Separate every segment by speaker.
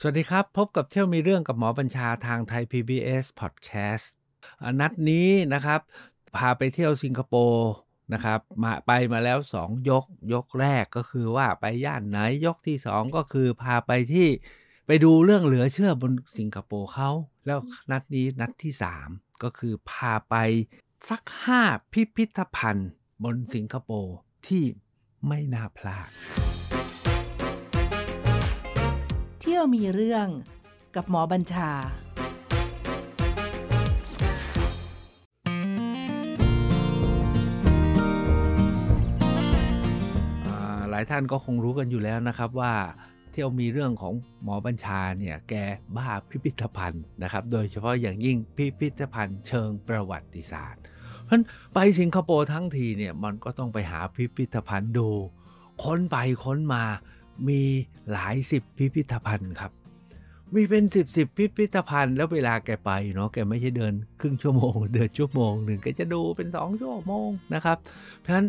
Speaker 1: สวัสดีครับ พบกับเที่ยวมีเรื่องกับหมอบัญชาทางไทย PBS Podcast นัดนี้นะครับ พาไปเที่ยวสิงคโปร์นะครับมาไปมาแล้ว 2 ยกยกแรกก็คือว่าไปย่านไหนยกที่ 2 ก็คือพาไปที่ไปดูเรื่องเหลือเชื่อบนสิงคโปร์เขาแล้วนัดนี้นัดที่ 3 ก็คือพาไปสัก 5 พิพิธภัณฑ์บนสิงคโปร์ที่ไม่น่าพลาด
Speaker 2: เที่ยวมีเรื่องกับหมอบัญชา
Speaker 1: หลายท่านก็คงรู้กันอยู่แล้วนะครับว่าเที่ยวมีเรื่องของหมอบัญชาเนี่ยแกบ้าพิพิธภัณฑ์นะครับ โดยเฉพาะอย่างยิ่งพิพิธภัณฑ์เชิงประวัติศาสตร์ เพราะฉะนั้นไปสิงคโปร์ทั้งทีเนี่ยมันก็ต้องไปหาพิพิธภัณฑ์ดู ค้นไปค้นมา มีหลายสิบพิพิธภัณฑ์ครับ มีเป็นสิบสิบพิพิธภัณฑ์แล้วเวลาแกไปเนาะแกไม่ใช่เดินครึ่งชั่วโมง เดินชั่วโมงหนึ่งแกจะดูเป็นสองชั่วโมงนะครับ เพราะฉะนั้น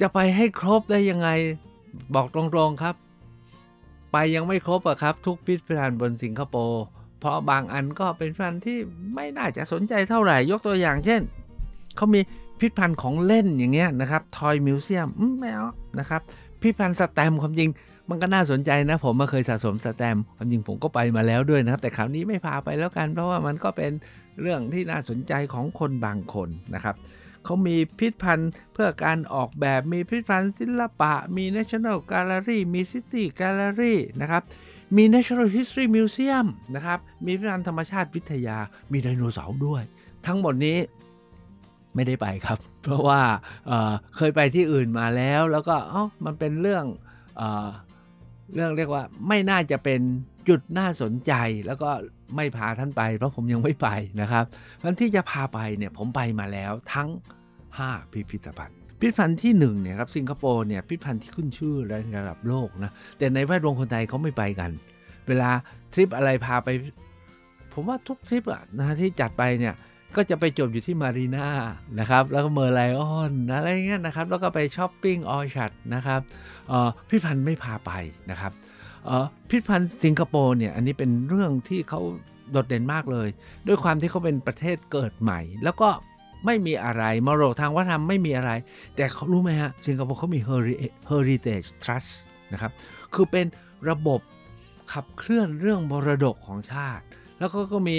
Speaker 1: จะไปให้ครบได้ยังไงบอกตรงๆครับ ไปยังไม่ครบอะครับ ทุกพิพิธภัณฑ์บนสิงคโปร์เพราะบางอันก็เป็นพิพิธภัณฑ์ที่ไม่น่าจะสนใจเท่าไหร่ยกตัวอย่างเช่นเขามีพิพิธภัณฑ์ของเล่นอย่างเงี้ยนะครับทอยมิวเซียมไม่เอานะครับ พิพิธภัณฑ์สแตมความจริง มันก็น่าสนใจนะ ผมมาเคยสะสมสแตมความจริงผมก็ไปมาแล้วด้วยนะครับ แต่คราวนี้ไม่พาไปแล้วกัน เพราะว่ามันก็เป็นเรื่องที่น่าสนใจของคนบางคนนะครับเขามีพิพิธภัณฑ์เพื่อการออกแบบมีพิพิธภัณฑ์ศิลปะ มี National Gallery มี City Gallery นะครับ มี Natural History Museum นะครับ มีพิพิธภัณฑ์ธรรมชาติวิทยา มีไดโนเสาร์ด้วย ทั้งหมดนี้ ไม่ได้ไปครับ เพราะว่าเเคยไปที่อื่นมาแล้ว แล้วก็เอ้ามันเป็นเรื่องเออเรื่องเรียกว่าไม่น่าจะเป็นจุดน่าสนใจแล้วก็ไม่พาท่านไป เพราะผมยังไม่ไปนะครับวันที่จะพาไปเนี่ยผมไปมาแล้วทั้ง 5 พิพิธภัณฑ์พิพิธภัณฑ์ที่1เนี่ยครับสิงคโปร์เนี่ยพิพิธภัณฑ์ที่ขึ้นชื่อระดับโลกนะแต่ในแวดวงคนไทยเขาไม่ไปกัน เวลาทริปอะไรพาไป ผมว่าทุกทริปอะนะที่จัดไปเนี่ย ก็จะไปจบอยู่ที่มารีนานะครับ แล้วก็เมอร์ไลออนอะไรเงี้ยนะครับ แล้วก็ไปช้อปปิ้งออชัดนะครับเอ่พิพิธภัณฑ์ไม่พาไปนะครับเอ่พิพิธภัณฑ์สิงคโปร์เนี่ยอันนี้เป็นเรื่องที่เขาโดดเด่นมากเลย ด้วยความที่เขาเป็นประเทศเกิดใหม่ แล้วก็ไม่มีอะไรมรดกทางวัฒนธรรมไม่มีอะไร แต่เขารู้ไหมฮะ สิงคโปร์เขามี heritage Trust นะครับ คือเป็นระบบขับเคลื่อนเรื่องมรดกของชาติ แล้วก็ก็มี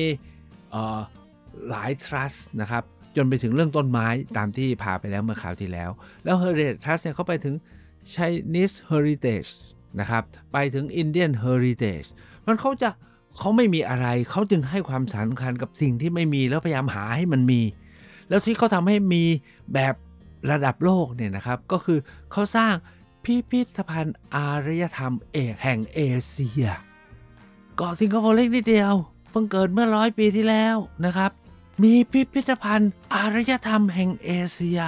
Speaker 1: หลาย trust นะครับจนไปถึงเรื่องต้นไม้ตามที่พาไปแล้วเมื่อคราวที่แล้ว แล้ว Heritage Trust เนี่ยเขาไปถึง Chinese Heritage นะครับไปถึง Indian Heritage มันเขาจะเขาไม่มีอะไร เขาจึงให้ความสำคัญกับสิ่งที่ไม่มีแล้วพยายามหาให้มันมี แล้วที่เขาทำให้มีแบบระดับโลกเนี่ยนะครับ ก็คือเขาสร้างพิพิธภัณฑ์อารยธรรมเอกแห่งเอเชียเกาะสิงคโปร์เล็กนิดเดียว เพิ่งเกิดเมื่อร้อยปีที่แล้วนะครับ มีพิพิธภัณฑ์อารยธรรมแห่งเอเชีย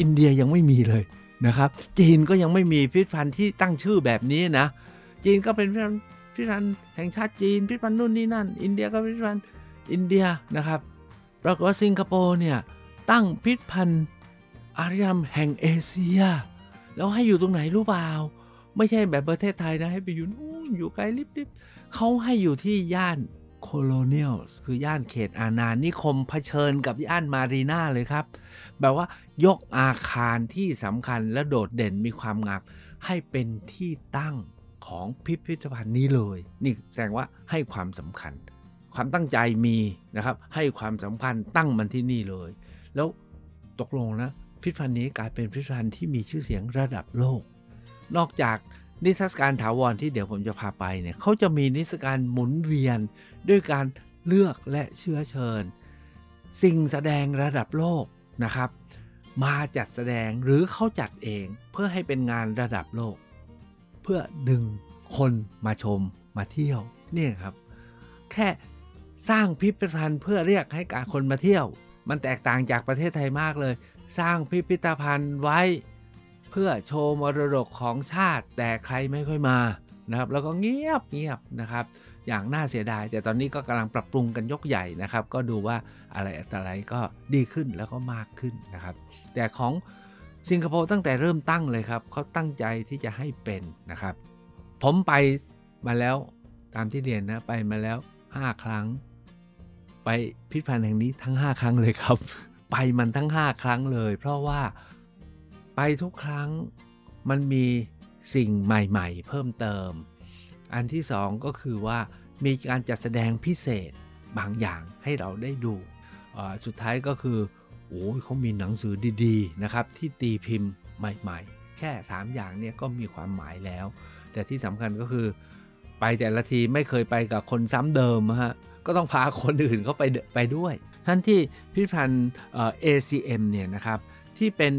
Speaker 1: อินเดียยังไม่มีเลยนะครับ จีนก็ยังไม่มีพิพิธภัณฑ์ที่ตั้งชื่อแบบนี้นะ จีนก็เป็นพิพิธภัณฑ์พิพิธภัณฑ์แห่งชาติจีน พิพิธภัณฑ์นู่นนี่นั่น อินเดียก็พิพิธภัณฑ์อินเดียนะครับปรากฏว่าสิงคโปร์เนี่ยตั้งพิพิธภัณฑ์อารยธรรมแห่งเอเชีย แล้วให้อยู่ตรงไหนรู้เปล่า ไม่ใช่แบบประเทศไทยนะให้ไปอยู่นู่นอยู่ไกลลิบๆเขาให้อยู่ที่ย่าน colonial คือย่านเขตอาณานิคมประชิดกับย่านมารีนาเลยครับ แบบว่ายกอาคารที่สำคัญและโดดเด่นมีความงามให้เป็นที่ตั้งของพิพิธภัณฑ์นี้เลย นี่แสดงว่าให้ความสำคัญ ความตั้งใจมีนะครับให้ความสำคัญตั้งมันที่นี่เลย แล้วตกลงนะพิพิธภัณฑ์นี้กลายเป็นพิพิธภัณฑ์ที่มีชื่อเสียงระดับโลก นอกจาก นิทรรศการถาวรที่เดี๋ยวผมจะพาไปเนี่ยเขาจะมีนิทรรศการหมุนเวียนด้วยการเลือกและเชื้อเชิญ สิ่งแสดงระดับโลกนะครับ มาจัดแสดงหรือเขาจัดเองเพื่อให้เป็นงานระดับโลก เพื่อดึงคนมาชมมาเที่ยวเนี่ยครับ แค่สร้างพิพิธภัณฑ์เพื่อเรียกให้การคนมาเที่ยว มันแตกต่างจากประเทศไทยมากเลย สร้างพิพิธภัณฑ์ไว้ เพื่อโชว์มรดกของชาติ แต่ใครไม่ค่อยมานะครับ แล้วก็เงียบเงียบนะครับ อย่างน่าเสียดาย แต่ตอนนี้ก็กำลังปรับปรุงกันยกใหญ่นะครับ ก็ดูว่าอะไรอะไรก็ดีขึ้นแล้วก็มากขึ้นนะครับ แต่ของสิงคโปร์ตั้งแต่เริ่มตั้งเลยครับเขาตั้งใจที่จะให้เป็นนะครับ ผมไปมาแล้วตามที่เรียนนะไปมาแล้ว 5 ครั้ง ไปพิพิธภัณฑ์แห่งนี้ทั้ง 5 ครั้งเลยครับ ไปมันทั้ง 5 ครั้งเลย เพราะว่า ไปทุกครั้งมันมีสิ่งใหม่ๆ เพิ่มเติม อันที่สองก็คือว่ามีการจัดแสดงพิเศษบางอย่างให้เราได้ดูสุดท้ายก็คือโอ้ยเขามีหนังสือดีๆนะครับที่ตีพิมพ์ใหม่ๆ แค่ 3 อย่างเนี่ยก็มีความหมายแล้ว แต่ที่สำคัญก็คือไปแต่ละทีไม่เคยไปกับคนซ้ำเดิมฮะก็ต้องพาคนอื่นเข้าไปเดไปด้วยท่านที่พิพิธภัณฑ์เอ่อ ACM เนี่ยนะครับที่เป็น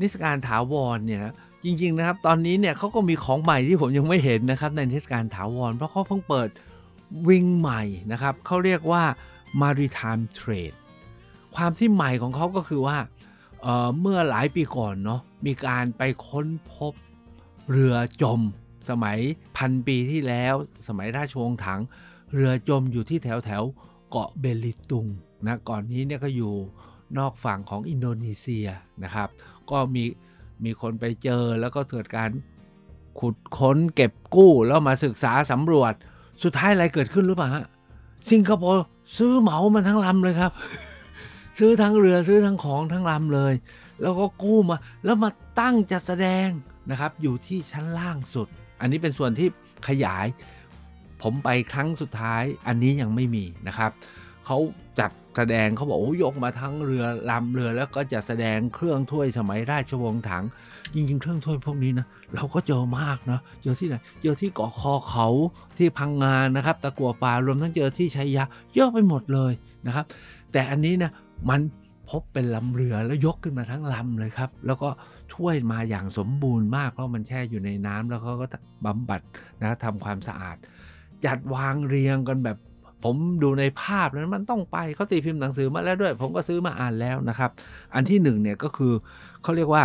Speaker 1: นิทรรศการถาวรเนี่ยจริง ๆ นะครับ ตอนนี้เนี่ยเขาก็มีของใหม่ที่ผมยังไม่เห็นนะครับ ในนิทรรศการถาวร เพราะเขาเพิ่งเปิดวิงใหม่นะครับเขาเรียกว่า Maritime Trade ความที่ใหม่ของเขาก็คือว่าเเมื่อหลายปีก่อนเนาะมีการไปค้นพบเรือจม สมัยพันปีที่แล้ว สมัยราชวงศ์ถัง เรือจมอยู่ที่แถวแถวเกาะเบลิตุงนะก่อนนี้เนี่ยก็อยู่นอกฝั่งของอินโดนีเซียนะครับ ก็มีมีคนไปเจอแล้วก็เกิดการขุดค้นเก็บกู้แล้วมาศึกษาสำรวจ สุดท้ายอะไรเกิดขึ้นรือเปล่าฮะสิงคโปร์ซื้อเหมามันทั้งลำเลยครับ ซื้อทั้งเรือซื้อทั้งของทั้งลำเลย แล้วก็กู้มา แล้วมาตั้งจัดแสดงนะครับ อยู่ที่ชั้นล่างสุด อันนี้เป็นส่วนที่ขยาย ผมไปครั้งสุดท้ายอันนี้ยังไม่มีนะครับ เขาจัดแสดงเขาบอกโอ้ยกมาทั้งเรือลำเรือแล้วก็จะแสดงเครื่องถ้วยสมัยราชวงศ์ถัง จริง ๆ เครื่องถ้วยพวกนี้นะเราก็เจอมากนะเจอที่ไหนเจอที่เกาะคอเขาที่พังงานนะครับ ตะกัวป่ารวมทั้งเจอที่ชัยยะเยอะไปหมดเลยนะครับ แต่อันนี้นะมันพบเป็นลำเรือแล้วยกขึ้นมาทั้งลำเลยครับ แล้วก็ช่วยมาอย่างสมบูรณ์มากเพราะมันแช่อยู่ในน้ำแล้วเขาก็บำบัดนะทำความสะอาด จัดวางเรียงกันแบบ ผมดูในภาพแล้วมันต้องไปเขาตีพิมพ์หนังสือมาแล้วด้วย ผมก็ซื้อมาอ่านแล้วนะครับ อันที่หนึ่งเนี่ยก็คือเขาเรียกว่า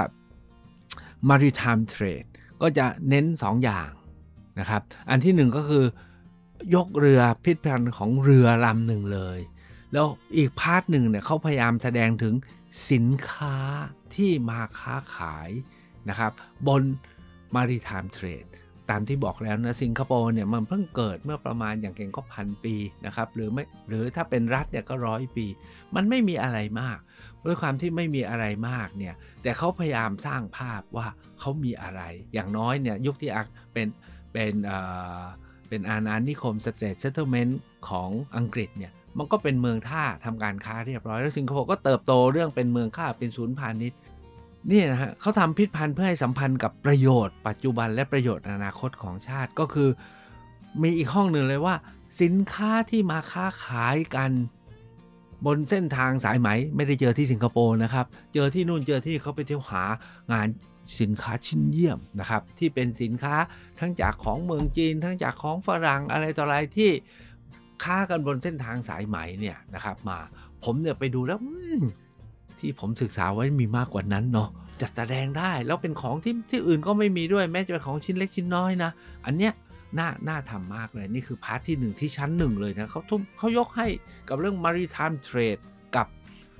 Speaker 1: maritime trade ก็จะเน้น 2 อย่างนะครับ อันที่หนึ่งก็คือยกเรือพิพิธภัณฑ์ของเรือลำหนึ่งเลย แล้วอีกพาร์ทหนึ่งเนี่ยเขาพยายามแสดงถึงสินค้าที่มาค้าขายนะครับ บน maritime trade ตามที่บอกแล้วนะสิงคโปร์เนี่ยมันเพิ่งเกิดเมื่อประมาณอย่างเก่งก็พันปีนะครับหรือไม่หรือถ้าเป็นรัฐเนี่ยก็ร้อยปี มันไม่มีอะไรมาก ด้วยความที่ไม่มีอะไรมากเนี่ยแต่เขาพยายามสร้างภาพว่าเขามีอะไร อย่างน้อยเนี่ยยุคที่อักเป็นเป็นเอ่อเป็นอาณานิคมสเตรทเซตเ t เมนต์ของอังกฤษเนี่ยมันก็เป็นเมืองท่าทำการค้าเรียบร้อย แล้วสิงคโปร์ก็เติบโตเรื่องเป็นเมืองค้าเป็นศูนย์พาณิชย์ นี่นะฮะเขาทำพิษพันธ์เพื่อให้สัมพันธ์กับประโยชน์ปัจจุบันและประโยชน์อนาคตของชาติก็คือ มีอีกห้องหนึ่งเลยว่า สินค้าที่มาค้าขายกันบนเส้นทางสายไหมไม่ได้เจอที่สิงคโปร์นะครับ เจอที่นู่นเจอที่เขาไปเที่ยวหางานสินค้าชิ้นเยี่ยมนะครับ ที่เป็นสินค้าทั้งจากของเมืองจีน ทั้งจากของฝรั่งอะไรต่ออะไรที่ค้ากันบนเส้นทางสายไหมเนี่ยนะครับ มาผมเนี่ยไปดูแล้ว ที่ผมศึกษาไว้มีมากกว่านั้นเนาะจัดแสดงได้แล้วเป็นของที่ที่อื่นก็ไม่มีด้วยแม้จะเป็นของชิ้นเล็กชิ้นน้อยนะ อันเนี้ยน่าน่าทำมากเลย นี่คือพาร์ทที่หนึ่งที่ชั้นหนึ่งเลยนะเขาทุ่มเขายกให้กับเรื่อง maritime trade กับ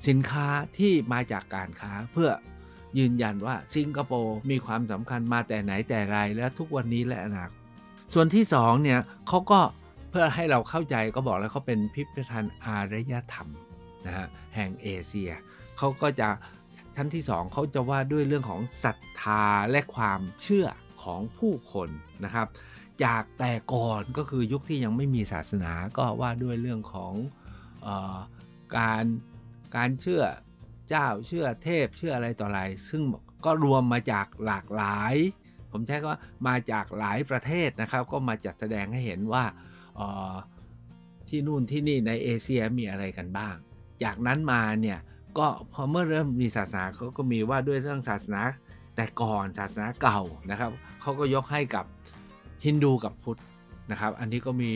Speaker 1: สินค้าที่มาจากการค้าเพื่อยืนยันว่าสิงคโปร์มีความสำคัญมาแต่ไหนแต่ไรและทุกวันนี้และอนาคตส่วนที่สองเนี่ยเขาก็เพื่อให้เราเข้าใจก็บอกแล้วเขาเป็นพิพิธภัณฑ์อารยธรรมนะฮะแห่งเอเชีย เขาก็จะชั้นที่สองเขาจะว่าด้วยเรื่องของศรัทธาและความเชื่อของผู้คนนะครับ จากแต่ก่อนก็คือยุคที่ยังไม่มีศาสนาก็ว่าด้วยเรื่องของออการการเชื่อเจ้าเชื่อเทพเชื่ออะไรต่ออะไร ซึ่งก็รวมมาจากหลากหลาย ผมใช้คำว่ามาจากหลายประเทศนะครับ ก็มาจัดแสดงให้เห็นว่าที่นู่นที่นี่ในเอเชียมีอะไรกันบ้าง จากนั้นมาเนี่ย ก็พอเมื่อเริ่มมีศาสนาเขาก็มีว่าด้วยเรื่องศาสนาแต่ก่อนศาสนาเก่านะครับเขาก็ยกให้กับฮินดูกับพุทธนะครับ อันนี้ก็มี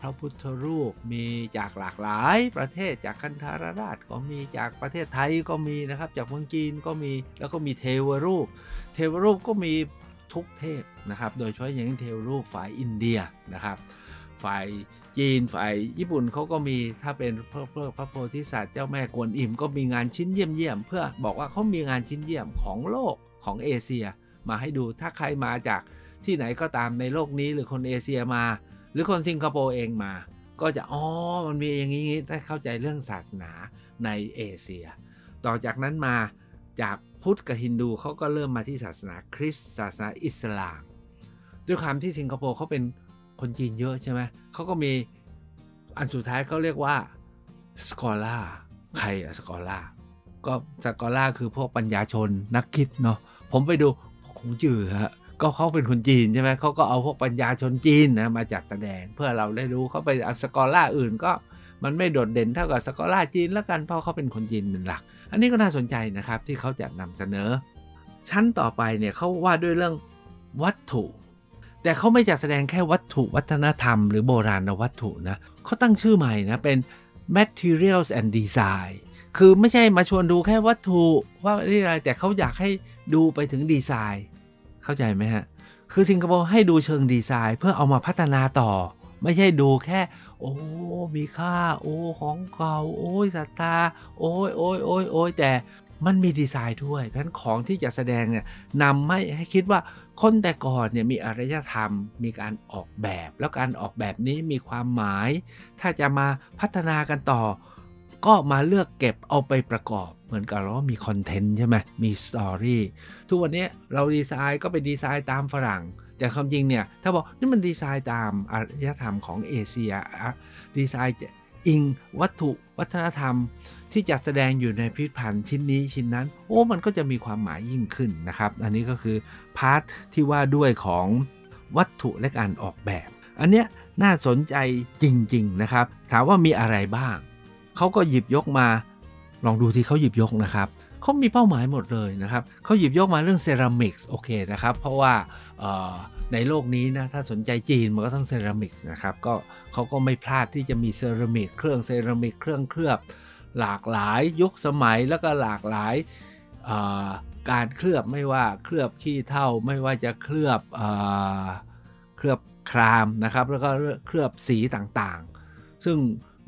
Speaker 1: พระพุทธรูปมีจากหลากหลายประเทศจากคันธารราชก็มีจากประเทศไทยก็มีนะครับ จากเมืองจีนก็มีแล้วก็มีเทวรูป เทวรูปก็มีทุกเทพนะครับ โดยเฉพาะอย่างยิ่งเทวรูปฝ่ายอินเดียนะครับ ฝ่ายจีนฝ่ายญี่ปุ่นเขาก็มีถ้าเป็นพระพระพระโพธิสัตว์เจ้าแม่กวนอิมก็มีงานชิ้นเยี่ยมเยี่ยมๆเพื่อบอกว่าเขามีงานชิ้นเยี่ยมของโลกของเอเชีย มาให้ดูถ้าใครมาจากที่ไหนก็ตามในโลกนี้หรือคนเอเชียมา หรือคนสิงคโปร์เองมา ก็จะอ๋อมันมีอย่างนี้ได้เข้าใจเรื่องศาสนาในเอเชีย ต่อจากนั้นมาจากพุทธกับฮินดูเขาก็เริ่มมาที่ศาสนาคริสต์ศาสนาอิสลาม ด้วยความที่สิงคโปร์เขาเป็น คนจีนเยอะใช่ไหมเขาก็มีอันสุดท้ายเขาเรียกว่าสกอล่าใครอะสกอล่าก็สกอล่าคือพวกปัญญาชนนักคิดเนาะผมไปดูคงจือฮะก็เขาเป็นคนจีนใช่ไหมเขาก็เอาพวกปัญญาชนจีนนะมาจัดแสดงเพื่อเราได้รู้เขาไปเอาสกอล่าอื่นก็มันไม่โดดเด่นเท่ากับสกอล่าจีนแล้วกันเพราะเขาเป็นคนจีนเป็นหลัก อันนี้ก็น่าสนใจนะครับที่เขาจะนำเสนอ ชั้นต่อไปเนี่ยเขาว่าด้วยเรื่องวัตถุ แต่เขาไม่จัดแสดงแค่วัตถุวัฒนธรรมหรือโบราณวัตถุนะเขาตั้งชื่อใหม่นะเป็น materials and design คือไม่ใช่มาชวนดูแค่วัตถุว่าอะไรแต่เขาอยากให้ดูไปถึงดีไซน์ เข้าใจไหมฮะ คือสิงคโปร์ให้ดูเชิงดีไซน์เพื่อเอามาพัฒนาต่อ ไม่ใช่ดูแค่ โอ้มีค่า โอ้ของเก่า โอ้ยศรัทธาโอ้ยโอ้ยโอ้ยโอ้ยแต่ มันมีดีไซน์ด้วยเพราะฉะนั้นของที่จะแสดงเนี่ยนำให้ให้คิดว่าคนแต่ก่อนเนี่ยมีอารยธรรม มีการออกแบบ แล้วการออกแบบนี้มีความหมาย ถ้าจะมาพัฒนากันต่อ ก็มาเลือกเก็บเอาไปประกอบ เหมือนกับเรามีคอนเทนต์ใช่ไหมมีสตอรี่ทุกวันนี้เราดีไซน์ก็เป็นดีไซน์ตามฝรั่ง แต่ความจริงเนี่ยถ้าบอกนี่มันดีไซน์ตามอารยธรรมของเอเชียดีไซน์ อิงวัตถุวัฒนธรรม ที่จัดแสดงอยู่ในพิพิธภัณฑ์ชิ้นนี้ชิ้นนั้น โอ้มันก็จะมีความหมายยิ่งขึ้นนะครับ อันนี้ก็คือ part ที่ว่าด้วยของวัตถุและการออกแบบ อันเนี้ยน่าสนใจจริง ๆ นะครับ ถามว่ามีอะไรบ้าง เขาก็หยิบยกมา ลองดูที่เขาหยิบยกนะครับเขามีเป้าหมายหมดเลยนะครับเขาหยิบยกมาเรื่อง ceramics โอเคนะครับ เพราะว่า ในโลกนี้นะถ้าสนใจจีนมันก็ต้องเซรามิกนะครับก็เขาก็ไม่พลาดที่จะมีเซรามิกเครื่องเซรามิกเครื่องเคลือบ หลากหลายยุคสมัยแล้วก็หลากหลายการเคลือบไม่ว่าเคลือบขี้เถ้าไม่ว่าจะเคลือบเคลือบครามนะครับแล้วก็เคลือบสีต่างๆ ซึ่ง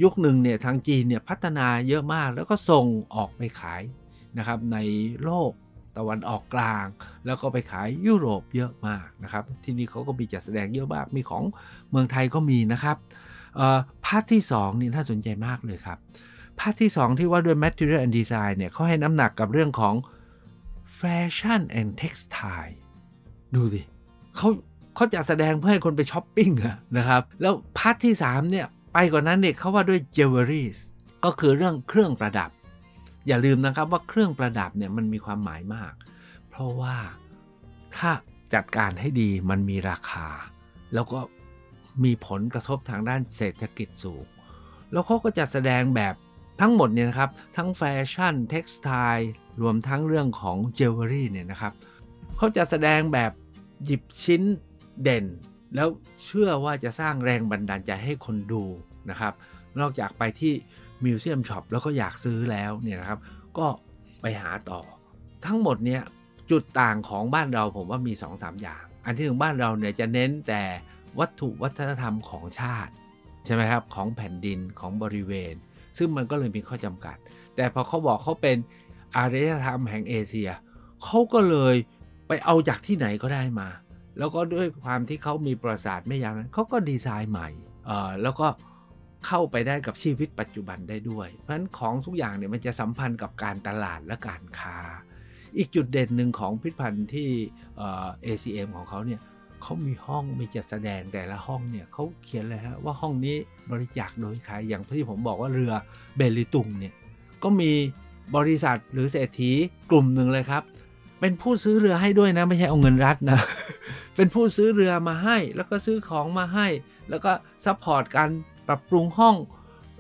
Speaker 1: ยุคหนึ่งเนี่ยทางจีนเนี่ยพัฒนาเยอะมากแล้วก็ส่งออกไปขายนะครับในโลก ตะวันออกกลาง แล้วก็ไปขายยุโรปเยอะมากนะครับ ที่นี่เขาก็มีจัดแสดงเยอะมาก มีของเมืองไทยก็มีนะครับ part ที่2นี่น่าสนใจมากเลยครับ part ที่ 2 ที่ว่าด้วย material and design เนี่ยเขาให้น้ำหนักกับเรื่องของ fashion and textile ดูดิเขาเขาจะแสดงเพื่อให้คนไปช้อปปิ้งนะครับ แล้ว part ที่ 3 เนี่ย ไปกว่านั้นเนี่ยเขาว่าด้วย jewelries ก็คือเรื่องเครื่องประดับ อย่าลืมนะครับว่าเครื่องประดับเนี่ยมันมีความหมายมาก เพราะว่าถ้าจัดการให้ดีมันมีราคา แล้วก็มีผลกระทบทางด้านเศรษฐกิจสูง แล้วเขาก็จะแสดงแบบทั้งหมดเนี่ยนะครับ ทั้งแฟชั่น textile วมทั้งเรื่องของเจวเวอรี่เนี่ยนะครับเขาจะแสดงแบบหยิบชิ้นเด่น แล้วเชื่อว่าจะสร้างแรงบันดาลใจให้คนดูนะครับ นอกจากไปที่ มิวเซียมช็อปแล้วก็อยากซื้อแล้วเนี่ยนะครับ ก็ไปหาต่อ ทั้งหมดเนี่ยจุดต่างของบ้านเราผมว่ามี 2-3 อย่าง อันที่หนึ่งบ้านเราเนี่ยจะเน้นแต่วัตถุวัฒนธรรมของชาติใช่ไหมครับของแผ่นดินของบริเวณ ซึ่งมันก็เลยมีข้อจำกัด แต่พอเขาบอกเขาเป็นอารยธรรมแห่งเอเชียเขาก็เลยไปเอาจากที่ไหนก็ได้มา แล้วก็ด้วยความที่เขามีประสาทไม่ยาวนั้นเขาก็ดีไซน์ใหม่แล้วก็ เข้าไปได้กับชีวิตปัจจุบันได้ด้วย เพราะฉะนั้นของทุกอย่างเนี่ยมันจะสัมพันธ์กับการตลาดและการค้า อีกจุดเด่นหนึ่งของพิพิธภัณฑ์ที่ ACM ของเขาเนี่ยเขามีห้องมีจัดแสดงแต่ละห้องเนี่ยเขาเขียนเลยฮะว่าห้องนี้บริจาคโดยใครอย่างที่ผมบอกว่าเรือเบลิตุงเนี่ยก็มีบริษัทหรือเศรษฐีกลุ่มหนึ่งเลยครับ เป็นผู้ซื้อเรือให้ด้วยนะ ไม่ใช่เอาเงินรัฐนะ เป็นผู้ซื้อเรือมาให้ แล้วก็ซื้อของมาให้ แล้วก็ support การ ปรับปรุงห้อง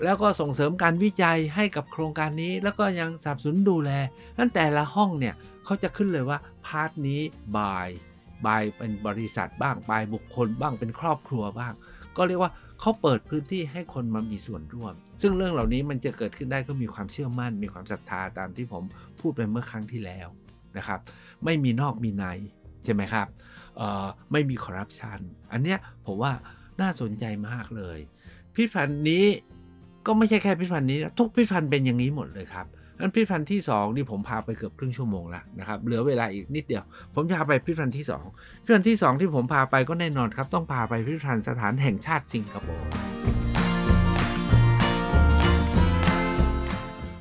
Speaker 1: แล้วก็ส่งเสริมการวิจัยให้กับโครงการนี้ แล้วก็ยังสนับสนุนดูแลนั่นแต่ละห้องเนี่ยเขาจะขึ้นเลยว่า part นี้ by by เป็นบริษัทบ้าง by บุคคลบ้างเป็นครอบครัวบ้าง ก็เรียกว่าเขาเปิดพื้นที่ให้คนมามีส่วนร่วม ซึ่งเรื่องเหล่านี้มันจะเกิดขึ้นได้ก็มีความเชื่อมั่น มีความศรัทธาตามที่ผมพูดไปเมื่อครั้งที่แล้วนะครับ ไม่มีนอกมีในใช่ไหมครับไม่มีคอร์รัปชันอันเนี้ยผมว่าน่าสนใจมากเลย พิพิธภัณฑ์นี้ก็ไม่ใช่แค่พิพิธภัณฑ์นี้ทุกพิพิธภัณฑ์เป็นอย่างนี้หมดเลยครับนั้นพิพิธภัณฑ์ที่2นี่ผมพาไปเกือบครึ่งชั่วโมงแล้วนะครับเหลือเวลาอีกนิดเดียว ผมจะพาไปพิพิธภัณฑ์ที่2พิพิธภัณฑ์ที่ 2 ที่ผมพาไปก็แน่นอนครับ ต้องพาไปพิพิธภัณฑ์สถานแห่งชาติสิงคโปร์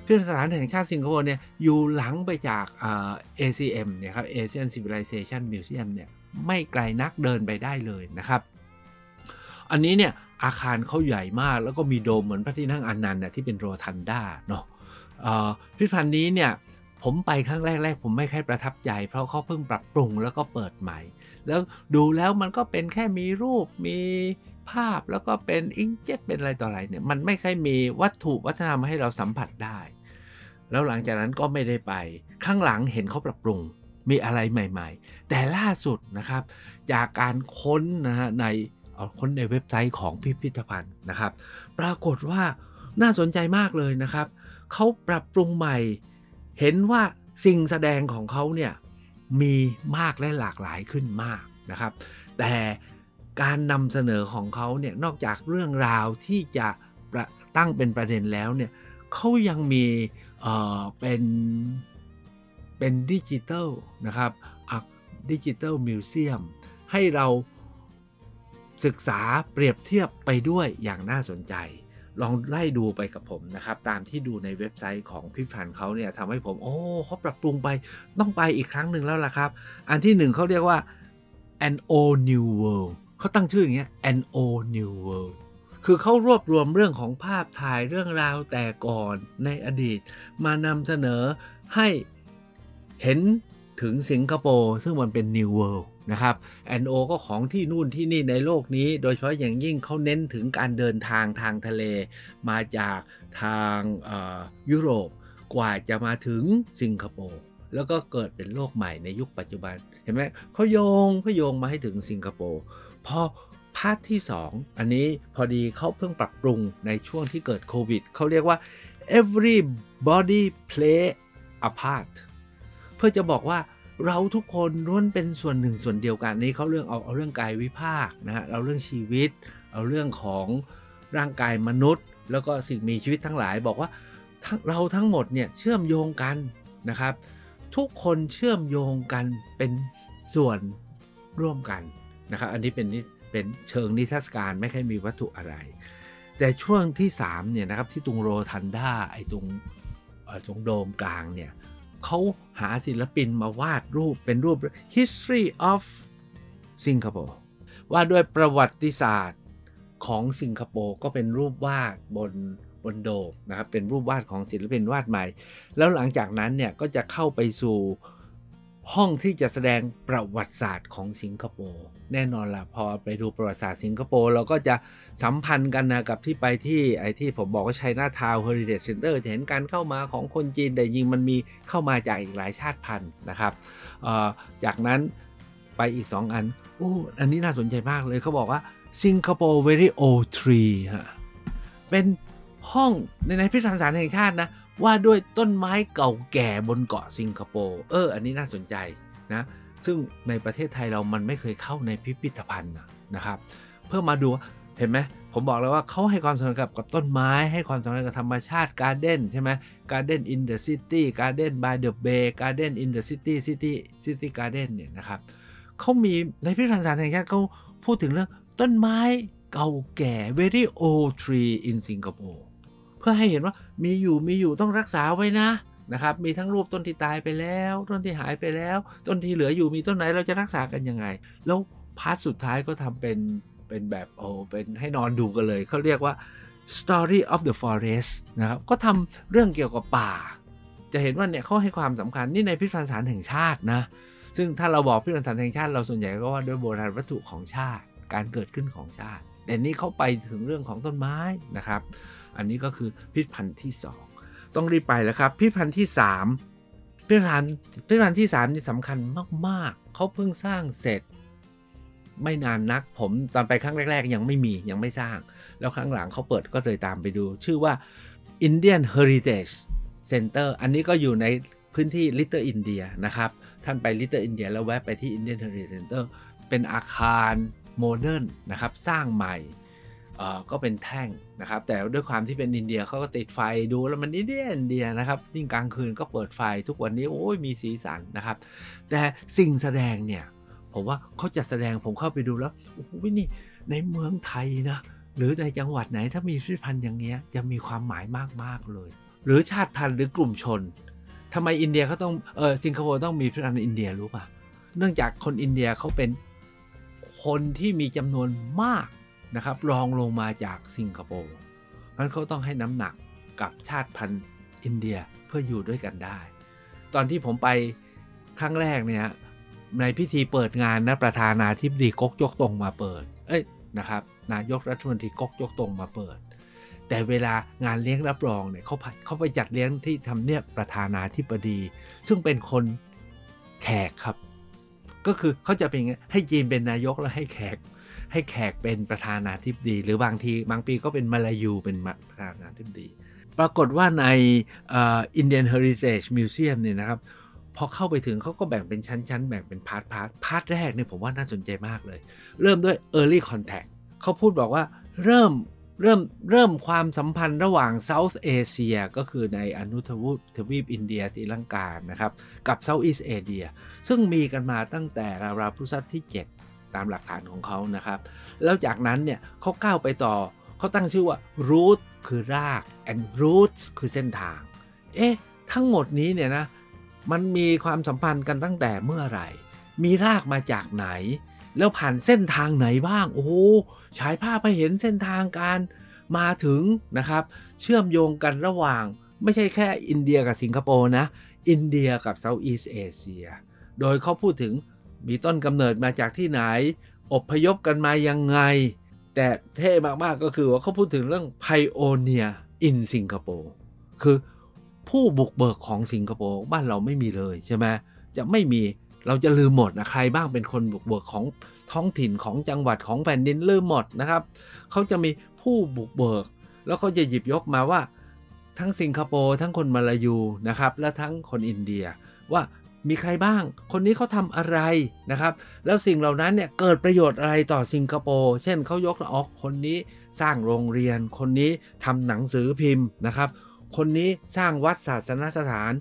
Speaker 1: พิพิธภัณฑ์สถานแห่งชาติสิงคโปร์เนี่ยอยู่หลังไปจากเอ่อ ACM เนี่ยครับ Asian Civilization Museum เนี่ยไม่ไกลนักเดินไปได้เลยนะครับ อันนี้เนี่ย อาคารเขาใหญ่มาก แล้วก็มีโดมเหมือนพระที่นั่งอนันต์น่ะที่เป็นโรทันด้าเนาะพิพิธภัณฑ์นี้เนี่ยผมไปครั้งแรกๆ ผมไม่ค่อยประทับใจ เพราะเขาเพิ่งปรับปรุงแล้วก็เปิดใหม่ แล้วดูแล้วมันก็เป็นแค่มีรูปมีภาพแล้วก็เป็นอิงเจ็ตเป็นอะไรต่ออะไรเนี่ยมันไม่ค่อยมีวัตถุวัฒนธรรมให้เราสัมผัสได้ แล้วหลังจากนั้นก็ไม่ได้ไป ข้างหลังเห็นเขาปรับปรุงมีอะไรใหม่ ๆ แต่ล่าสุดนะครับ จากการค้นนะฮะใน ค้นในเว็บไซต์ของพิพิธภัณฑ์นะครับ ปรากฏว่าน่าสนใจมากเลยนะครับ เขาปรับปรุงใหม่ เห็นว่าสิ่งแสดงของเขาเนี่ยมีมากและหลากหลายขึ้นมากนะครับ แต่การนำเสนอของเขาเนี่ยนอกจากเรื่องราวที่จะตั้งเป็นประเด็นแล้วเนี่ยเขายังมีเอ่อเป็นเป็นดิจิทัลนะครับดิจิทัลมิวเซียมให้เรา ศึกษาเปรียบเทียบไปด้วยอย่างน่าสนใจ ลองไล่ดูไปกับผมนะครับ ตามที่ดูในเว็บไซต์ของพิพิธภัณฑ์เขาเนี่ยทำให้ผม โอ้เขาปรับปรุงไปต้องไปอีกครั้งหนึ่งแล้วล่ะครับ อันที่หนึ่งเขาเรียกว่า an o new world เขาตั้งชื่ออย่างเงี้ย an o new world คือเขารวบรวมเรื่องของภาพถ่ายเรื่องราวแต่ก่อนในอดีต มานำเสนอให้เห็นถึงสิงคโปร์ซึ่งมันเป็น New World นะครับแอนโอก็ของที่นู่นที่นี่ในโลกนี้ โดยเฉพาะอย่างยิ่งเขาเน้นถึงการเดินทางทางทะเล มาจากทางยุโรปกว่าจะมาถึงสิงคโปร์แล้วก็เกิดเป็นโลกใหม่ในยุคปัจจุบัน เห็นไหมเขาโยงเขาโยงมาให้ถึงสิงคโปร์พอพาร์ทที่ 2 อันนี้พอดีเขาเพิ่งปรับปรุงในช่วงที่เกิดโควิดเขาเรียกว่า everybody play a part เพื่อจะบอกว่า เราทุกคนล้วนเป็นส่วนหนึ่งส่วนเดียวกันนี้เขาเรื่องเอาเอาเรื่องกายวิภาคนะฮะเราเรื่องชีวิต เอาเรื่องของร่างกายมนุษย์ แล้วก็สิ่งมีชีวิตทั้งหลายบอกว่าทั้งเราทั้งหมดเนี่ยเชื่อมโยงกันนะครับ ทุกคนเชื่อมโยงกันเป็นส่วนร่วมกันนะครับ อันนี้เป็นนิเป็นเชิงนิทรรศการไม่ค่อยมีวัตถุอะไร แต่ช่วงที่3เนี่ยนะครับที่ตรงโรทันด้าไอ้ตรงตรงโดมกลางเนี่ย เขาหาศิลปินมาวาดรูปเป็นรูป history of Singapore ว่าด้วยประวัติศาสตร์ของสิงคโปร์ก็เป็นรูปวาดบนบนโดมนะครับเป็นรูปวาดของศิลปินวาดใหม่ แล้วหลังจากนั้นเนี่ยก็จะเข้าไปสู่ ห้องที่จะแสดงประวัติศาสตร์ของสิงคโปร์แน่นอนละพอไปดูประวัติศาสตร์สิงคโปร์เราก็จะสัมพันธ์กันนะกับที่ไปที่ไอ้ที่ผมบอกว่า Chinatown Heritage Center จะเห็นการเข้ามาของคนจีน แต่จริงมันมีเข้ามาจากอีกหลายชาติพันธุ์นะครับจากนั้นไปอีก 2 อันอู้อันนี้น่าสนใจมากเลยเขาบอกว่าSingapore very old tree ฮะเป็นห้องในในพิพิธภัณฑสถานแห่งชาตินะ ว่าด้วยต้นไม้เก่าแก่บนเกาะสิงคโปร์เออ อันนี้น่าสนใจนะ ซึ่งในประเทศไทยเรามันไม่เคยเข้าในพิพิธภัณฑ์นะนะครับ เพื่อมาดูเห็นไหมผมบอกแล้วว่าเขาให้ความสำคัญกับกับต้นไม้ ให้ความสำคัญกับธรรมชาติ Garden ใช่ไหม Garden in the City Garden by the Bay Garden in the City City City Garden เนี่ยนะครับเขามีในพิพิธภัณฑสถานแห่งชาติเขาพูดถึงเรื่องต้นไม้เก่าแก่ very old tree in Singapore เพื่อให้เห็นว่ามีอยู่มีอยู่ต้องรักษาไว้นะนะครับมีทั้งรูปต้นที่ตายไปแล้ว ต้นที่หายไปแล้ว ต้นที่เหลืออยู่มีต้นไหนเราจะรักษากันยังไง แล้ว part สุดท้ายก็ทำเป็นเป็นแบบโอ้เป็นให้นอนดูกันเลยเขาเรียกว่า story of the forest นะครับก็ทำเรื่องเกี่ยวกับป่า จะเห็นว่าเนี่ยเขาให้ความสำคัญนี่ในพิพิธภัณฑ์สานแห่งชาตินะซึ่งถ้าเราบอกพิพิธภัณฑ์สานแห่งชาติเราส่วนใหญ่ก็ว่าด้วยโบราณวัตถุของชาติ การเกิดขึ้นของชาติ แต่นี่เขาไปถึงเรื่องของต้นไม้นะครับ อันนี้ก็คือพิพิธภัณฑ์ที่ 2 ต้องรีบไปแล้วครับ พิพิธภัณฑ์ที่ 3 พิพิธภัณฑ์พิพิธภัณฑ์ที่3นี่สำคัญมากๆ เขาเพิ่งสร้างเสร็จ ไม่นานนักผมตอนไปครั้งแรก ๆ ยังไม่มียังไม่สร้าง แล้วครั้งหลังเขาเปิดก็เลยตามไปดู ชื่อว่า Indian Heritage Center อันนี้ก็อยู่ในพื้นที่ Little India นะครับ ท่านไป Little India แล้วแวะไปที่ Indian Heritage Center เป็นอาคาร modern นะครับ สร้างใหม่ ก็เป็นแท่งนะครับ แต่ด้วยความที่เป็นอินเดียเขาก็ติดไฟดูแล้วมันอินเดียอินเดียนะครับยิ่งกลางคืนก็เปิดไฟทุกวันนี้โอ้ยมีสีสันนะครับ แต่สิ่งแสดงเนี่ยผมว่าเขาจะแสดงผมเข้าไปดูแล้วโอ้โหนี่ในเมืองไทยนะหรือในจังหวัดไหนถ้ามีพิพิธภัณฑ์อย่างเงี้ยจะมีความหมายมาก ๆ เลย หรือชาติพันธุ์หรือกลุ่มชนทำไมอินเดียเขาต้องเออสิงคโปร์ต้องมีพิพิธภัณฑ์อินเดียรู้ป่ะเนื่องจากคนอินเดียเขาเป็นคนที่มีจำนวนมาก นะครับรองลงมาจากสิงคโปร์นั้นเขาต้องให้น้ำหนักกับชาติพันธุ์อินเดียเพื่ออยู่ด้วยกันได้ ตอนที่ผมไปครั้งแรกเนี่ยในพิธีเปิดงานนะประธานาธิบดีก๊กยกตรงมาเปิด เอ้ยนะครับนายกรัฐมนตรีก๊กยกตรงมาเปิด แต่เวลางานเลี้ยงรับรองเนี่ยเขาเขาไปจัดเลี้ยงที่ทำเนียบประธานาธิบดี ซึ่งเป็นคนแขกครับ ก็คือเขาจะเป็นไงให้จีนเป็นนายกแล้วให้แขก ให้แขกเป็นประธานาธิบดี หรือบางทีบางปีก็เป็นมาลายูเป็นประธานาธิบดี ปรากฏว่าในIndian Heritage Museum เนี่ยนะครับพอเข้าไปถึงเขาก็แบ่งเป็นชั้นๆ แบ่งเป็น part part part แรกเนี่ยผมว่าน่าสนใจมากเลย เริ่มด้วย Early Contact เขาพูดบอกว่าเริ่มเริ่มเริ่มความสัมพันธ์ระหว่าง South Asia ก็คือในอนุทวีปทวีปอินเดียศรีลังกานะครับ กับ Southeast Asia ซึ่งมีกันมาตั้งแต่ราวๆพุทธศตวรรษที่7 ตามหลักฐานของเขานะครับ แล้วจากนั้นเนี่ยเขาก้าวไปต่อเขาตั้งชื่อว่า root คือราก and roots คือเส้นทาง เอ๊ะ ทั้งหมดนี้เนี่ยนะมันมีความสัมพันธ์กันตั้งแต่เมื่อไหร่ มีรากมาจากไหน แล้วผ่านเส้นทางไหนบ้าง โอ้โหฉายภาพให้เห็นเส้นทางการมาถึงนะครับ เชื่อมโยงกันระหว่าง ไม่ใช่แค่อินเดียกับสิงคโปร์นะ อินเดียกับเซาท์อีสเอเชีย โดยเขาพูดถึง มีต้นกำเนิดมาจากที่ไหน อพยพกันมายังไง แต่เท่มากๆก็คือว่าเขาพูดถึงเรื่อง Pioneer in Singapore คือผู้บุกเบิกของสิงคโปร์บ้านเราไม่มีเลยใช่ไหมจะไม่มีเราจะลืมหมดนะใครบ้างเป็นคนบุกเบิกของท้องถิ่นของจังหวัดของแผ่นดินลืมหมดนะครับเขาจะมีผู้บุกเบิก แล้วเขาจะหยิบยกมาว่า ทั้งสิงคโปร์ทั้งคนมาลายูนะครับและทั้งคนอินเดียว่า มีใครบ้าง คนนี้เขาทำอะไรนะครับ แล้วสิ่งเหล่านั้นเนี่ยเกิดประโยชน์อะไรต่อสิงคโปร์ เช่นเขายกออกคนนี้สร้างโรงเรียน คนนี้ทำหนังสือพิมพ์นะครับ คนนี้สร้างวัดศาสนสถาน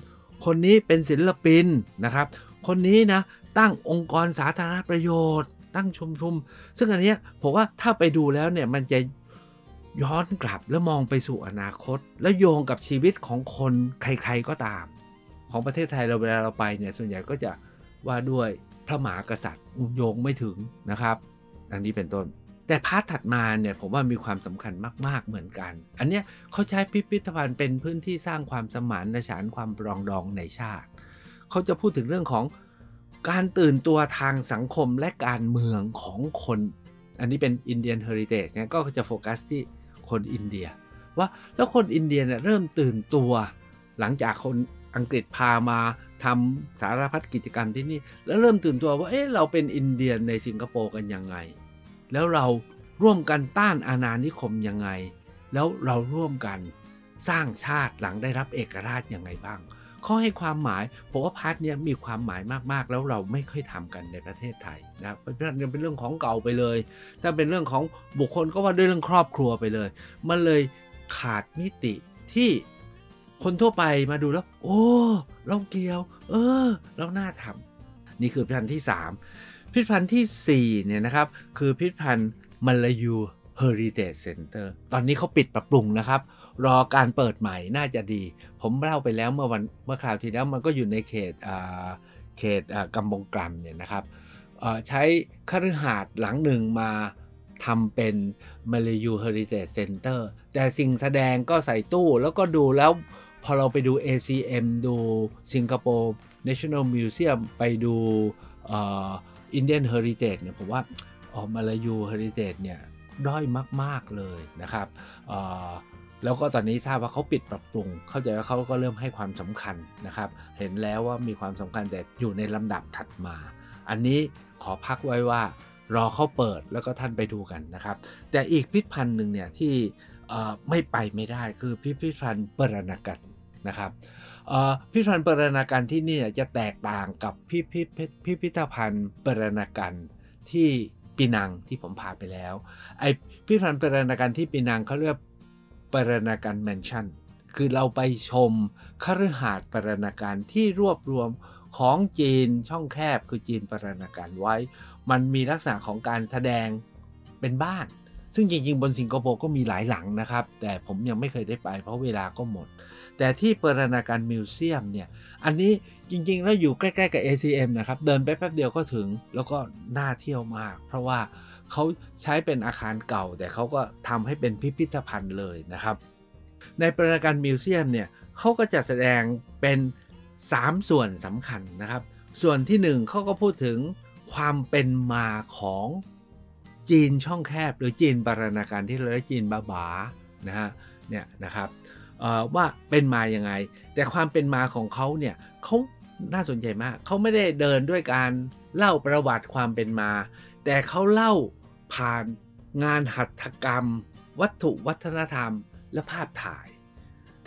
Speaker 1: คนนี้เป็นศิลปินนะครับ คนนี้นะตั้งองค์กรสาธารณประโยชน์ ตั้งชุมชุมซึ่งอันนี้ผมว่าถ้าไปดูแล้วเนี่ยมันจะย้อนกลับแล้วมองไปสู่อนาคต แล้วโยงกับชีวิตของคนใครๆก็ตาม ของประเทศไทยเราเวลาเราไปเนี่ยส่วนใหญ่ก็จะว่าด้วยพระมหากษัตริย์โยงไม่ถึงนะครับ อันนี้เป็นต้น แต่ part ถัดมาเนี่ยผมว่ามีความสำคัญมาก ๆเหมือนกัน อันเนี้ยเขาใช้พิพิธภัณฑ์เป็นพื้นที่สร้างความสมานฉันท์ความปรองดองในชาติ เขาจะพูดถึงเรื่องของการตื่นตัวทางสังคมและการเมืองของคน อันนี้เป็น Indian Heritage เนี่ยก็จะโฟกัสที่คนอินเดีย ว่าแล้วคนอินเดียเนี่ยเริ่มตื่นตัวหลังจากคน อังกฤษพามาทำสารพัดกิจกรรมที่นี่ แล้วเริ่มตื่นตัวว่าเอ๊ะเราเป็นอินเดียนในสิงคโปร์กันยังไง แล้วเราร่วมกันต้านอาณานิคมยังไง แล้วเราร่วมกันสร้างชาติหลังได้รับเอกราชยังไงบ้างเขาให้ความหมายผมว่าพาร์ทนี้มีความหมายมากๆ แล้วเราไม่ค่อยทำกันในประเทศไทยนะเป็นเรื่องเป็นเรื่องของเก่าไปเลย ถ้าเป็นเรื่องของบุคคลก็ว่าด้วยเรื่องครอบครัวไปเลย มันเลยขาดมิติที่ คนทั่วไปมาดูแล้ว โอ้เราเกี่ยว เออเราน่าทำนี่คือพิพิธภัณฑ์ที่ 3 พิพิธภัณฑ์ที่4เนี่ยนะครับ คือพิพิธภัณฑ์มาลายู Heritage Center ตอนนี้เขาปิดปรับปรุงนะครับ รอการเปิดใหม่น่าจะดี ผมเล่าไปแล้วเมื่อวันเมื่อคราวที่แล้วมันก็อยู่ในเขตเขตกำบงกรัมเนี่ยนะครับใช้คฤหาสน์หลังหนึ่งมาทำเป็น Malayu Heritage Center แต่สิ่งแสดงก็ใส่ตู้แล้วก็ดูแล้ว พอเราไปดู ACM ดูสิงคโปร์ National Museum ไปดูอินเดียนเฮอริเทจเนี่ยผมว่าออมาลายูเฮอริเทจเนี่ยด้อยมาก ๆ เลยนะครับแล้วก็ตอนนี้ทราบว่าเขาปิดปรับปรุง เข้าใจว่าเขาก็เริ่มให้ความสำคัญนะครับ เห็นแล้วว่ามีความสำคัญแต่อยู่ในลำดับถัดมา อันนี้ขอพักไว้ว่ารอเขาเปิดแล้วก็ท่านไปดูกันนะครับ แต่อีกพิพิธภัณฑ์หนึ่งเนี่ยที่ไม่ไปไม่ได้คือพิพิธภัณฑ์เปรณกัน นะครับพิพิธภัณฑ์ปรณกันที่นี่จะแตกต่างกับพิพิธพิพิธภัณฑ์ปรณกันที่ปีนังที่ผมพาไปแล้วไอพิพิธภัณฑ์ปรณาการที่ปีนังเขาเรียกปรณาการแมนชั่นคือเราไปชมคฤหาสน์ปรณาการที่รวบรวมของจีนช่องแคบคือจีนปรณาการไว้ มันมีลักษณะของการแสดงเป็นบ้าน ซึ่งจริง ๆ บนสิงคโปร์ก็มีหลายหลังนะครับ แต่ผมยังไม่เคยได้ไป เพราะเวลาก็หมด แต่ที่ปรณาการมิวเซียมเนี่ย อันนี้จริง ๆ แล้วอยู่ใกล้ ๆ กับ ACM นะครับ เดินไปแป๊บเดียวก็ถึง แล้วก็น่าเที่ยวมาก เพราะว่าเขาใช้เป็นอาคารเก่า แต่เขาก็ทำให้เป็นพิพิธภัณฑ์เลยนะครับ ในปรณาการมิวเซียมเนี่ยเขาก็จะแสดงเป็น 3 ส่วนสำคัญนะครับ ส่วนที่ 1เขาก็พูดถึงความเป็นมาของ จีนช่องแคบหรือจีนปรณาการที่เราเรียกจีนบาบานะฮะเนี่ยนะครับว่าเป็นมาอย่างไง แต่ความเป็นมาของเขาเนี่ยเขาน่าสนใจมาก เขาไม่ได้เดินด้วยการเล่าประวัติความเป็นมา แต่เขาเล่าผ่านงานหัตถกรรม วัตถุวัฒนธรรม และภาพถ่าย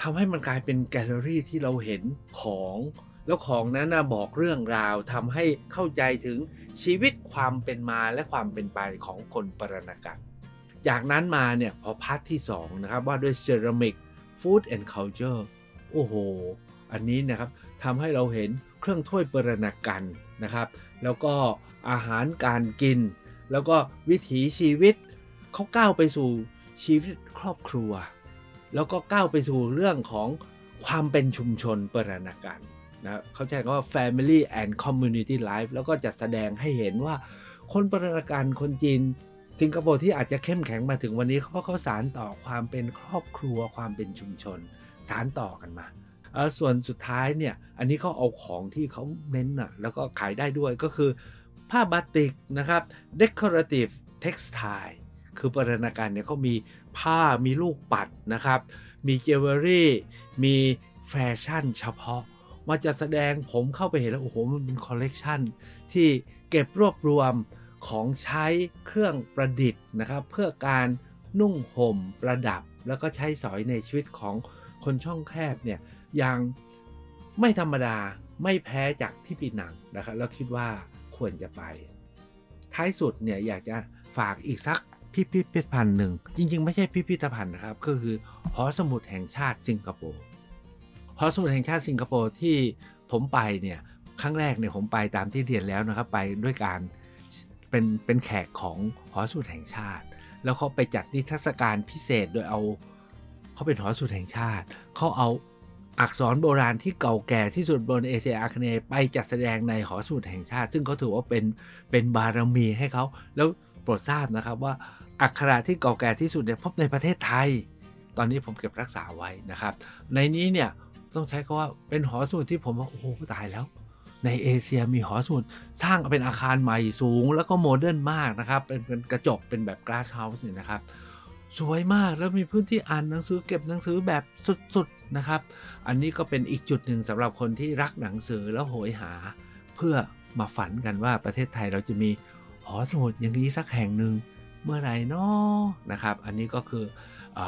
Speaker 1: ทำให้มันกลายเป็นแกลเลอรี่ที่เราเห็นของ แล้วของนั้นนะบอกเรื่องราวทำให้เข้าใจถึงชีวิตความเป็นมาและความเป็นไปของคนเปอรานากันจากนั้นมาเนี่ยพอ part ที่2นะครับว่าด้วย Ceramic Food and Culture โอ้โห อันนี้นะครับทำให้เราเห็นเครื่องถ้วยปรณการนะครับ แล้วก็อาหารการกิน แล้วก็วิถีชีวิตเขาก้าวไปสู่ชีวิตครอบครัว แล้วก็ก้าวไปสู่เรื่องของความเป็นชุมชนปรณาการ นะเขาใช้คำว่า family and community life แล้วก็จะแสดงให้เห็นว่าคนปรณาการคนจีน สิงคโปร์ที่อาจจะเข้มแข็งมาถึงวันนี้ เพราะเขาสารต่อความเป็นครอบครัวความเป็นชุมชน สานต่อกันมาส่วนสุดท้ายเนี่ยอันนี้เขาเอาของที่เขาเน้นอะแล้วก็ขายได้ด้วยก็คือ ผ้าบาติกนะครับ decorative textile คือเปอรานากันเนี่ยเขามีผ้ามีลูกปัดนะครับ มีเจเวลรี่ มีแฟชั่นเฉพาะ มาจะแสดงผมเข้าไปเห็นแล้วโอ้โหมันเป็นคอลเลกชันที่เก็บรวบรวมของใช้เครื่องประดิษฐ์นะครับ เพื่อการนุ่งห่มประดับ แล้วก็ใช้สอยในชีวิตของคนช่องแคบเนี่ยย่างไม่ธรรมดาไม่แพ้จากที่ปีหนังนะครับแล้วคิดว่าควรจะไป ท้ายสุดเนี่ยอยากจะฝากอีกสักพิพิธภัณฑ์หนึ่ง จริง ๆ ไม่ใช่พิพิธภัณฑ์นะครับ ก็คือหอสมุดแห่งชาติสิงคโปร์ หอสมุดแห่งชาติสิงคโปร์ที่ผมไปเนี่ยครั้งแรกเนี่ยผมไปตามที่เรียนแล้วนะครับไปด้วยการเป็นเป็นแขกของหอสมุดแห่งชาติ แล้วเขาไปจัดนิทรรศการพิเศษโดยเอาเขาเป็นหอสมุดแห่งชาติเขาเอาอักษรโบราณที่เก่าแก่ที่สุดบนเอเชียอาคเนย์ไปจัดแสดงในหอสมุดแห่งชาติ ซึ่งเขาถือว่าเป็นเป็นบารมีให้เขาแล้วโปรดทราบนะครับว่าอักขระที่เก่าแก่ที่สุดเนี่ยพบในประเทศไทย ตอนนี้ผมเก็บรักษาไว้นะครับ ในนี้เนี่ย ต้องใช้คำว่าเป็นหอสมุดที่ผมว่าโอ้โหตายแล้ว ในเอเชียมีหอสมุดสร้างเป็นอาคารใหม่สูง แล้วก็โมเดิร์นมากนะครับ เป็นเป็นกระจกเป็นแบบ glass house เนี่ยนะครับสวยมากแล้วมีพื้นที่อ่านหนังสือเก็บหนังสือแบบสุดๆนะครับ อันนี้ก็เป็นอีกจุดหนึ่งสำหรับคนที่รักหนังสือแล้วโหยหา เพื่อมาฝันกันว่าประเทศไทยเราจะมีหอสมุดอย่างนี้สักแห่งหนึ่งเมื่อไหร่นาะนะครับ อันนี้ก็คืออ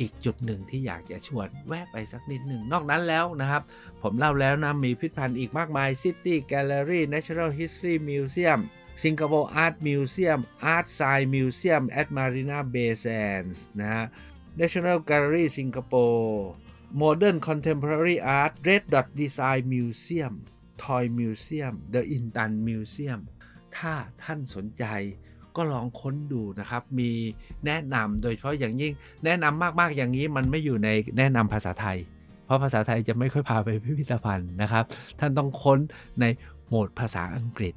Speaker 1: อีกจุดหนึ่งที่อยากจะชวนแวะไปสักนิดหนึ่ง นอกนั้นแล้วนะครับ ผมเล่าแล้วนะ มีพิพิธภัณฑ์อีกมากมาย City Gallery Natural History Museum Singapore Art Museum Art Science Museum at Marina Bay Sands นะฮะ National Gallery Singapore Modern Contemporary Art Red Dot Design Museum Toy Museum The Intan Museum ถ้าท่านสนใจ ก็ลองค้นดูนะครับ มีแนะนำโดยเฉพาะอย่างยิ่งแนะนำมากๆอย่างนี้มันไม่อยู่ในแนะนำภาษาไทย เพราะภาษาไทยจะไม่ค่อยพาไปพิพิธภัณฑ์นะครับ ท่านต้องค้นในโหมดภาษาอังกฤษ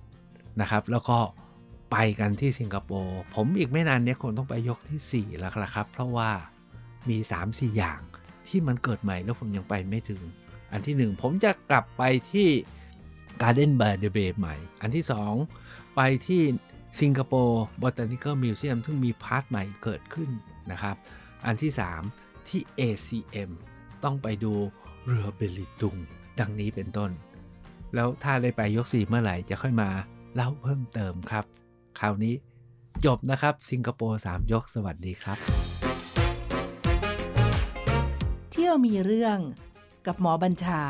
Speaker 1: นะครับ แล้วก็ไปกันที่สิงคโปร์ผมอีกไม่นานเนี้ยคงต้องไปยกที่ 4 แล้วละครับ เพราะว่ามี 3-4 อย่างที่มันเกิดใหม่แล้วผมยังไปไม่ถึง อันที่ 1 ผมจะกลับไปที่ Garden by the Bay ใหม่ อันที่ 2 ไปที่ สิงคโปร์ Botanical Museum ซึ่งมีพาร์ทใหม่เกิดขึ้นนะครับ อันที่ 3 ที่ ACM ต้องไปดูเรือเบลิตุง ดังนี้เป็นต้น แล้วถ้าได้ไปยก4เมื่อไหร่จะค่อยมาเล่าเพิ่มเติมครับ คราวนี้จบนะครับ สิงคโปร์ 3 ยกสวัสดีครับ
Speaker 2: เที่ยวมีเรื่องกับหมอบัญชา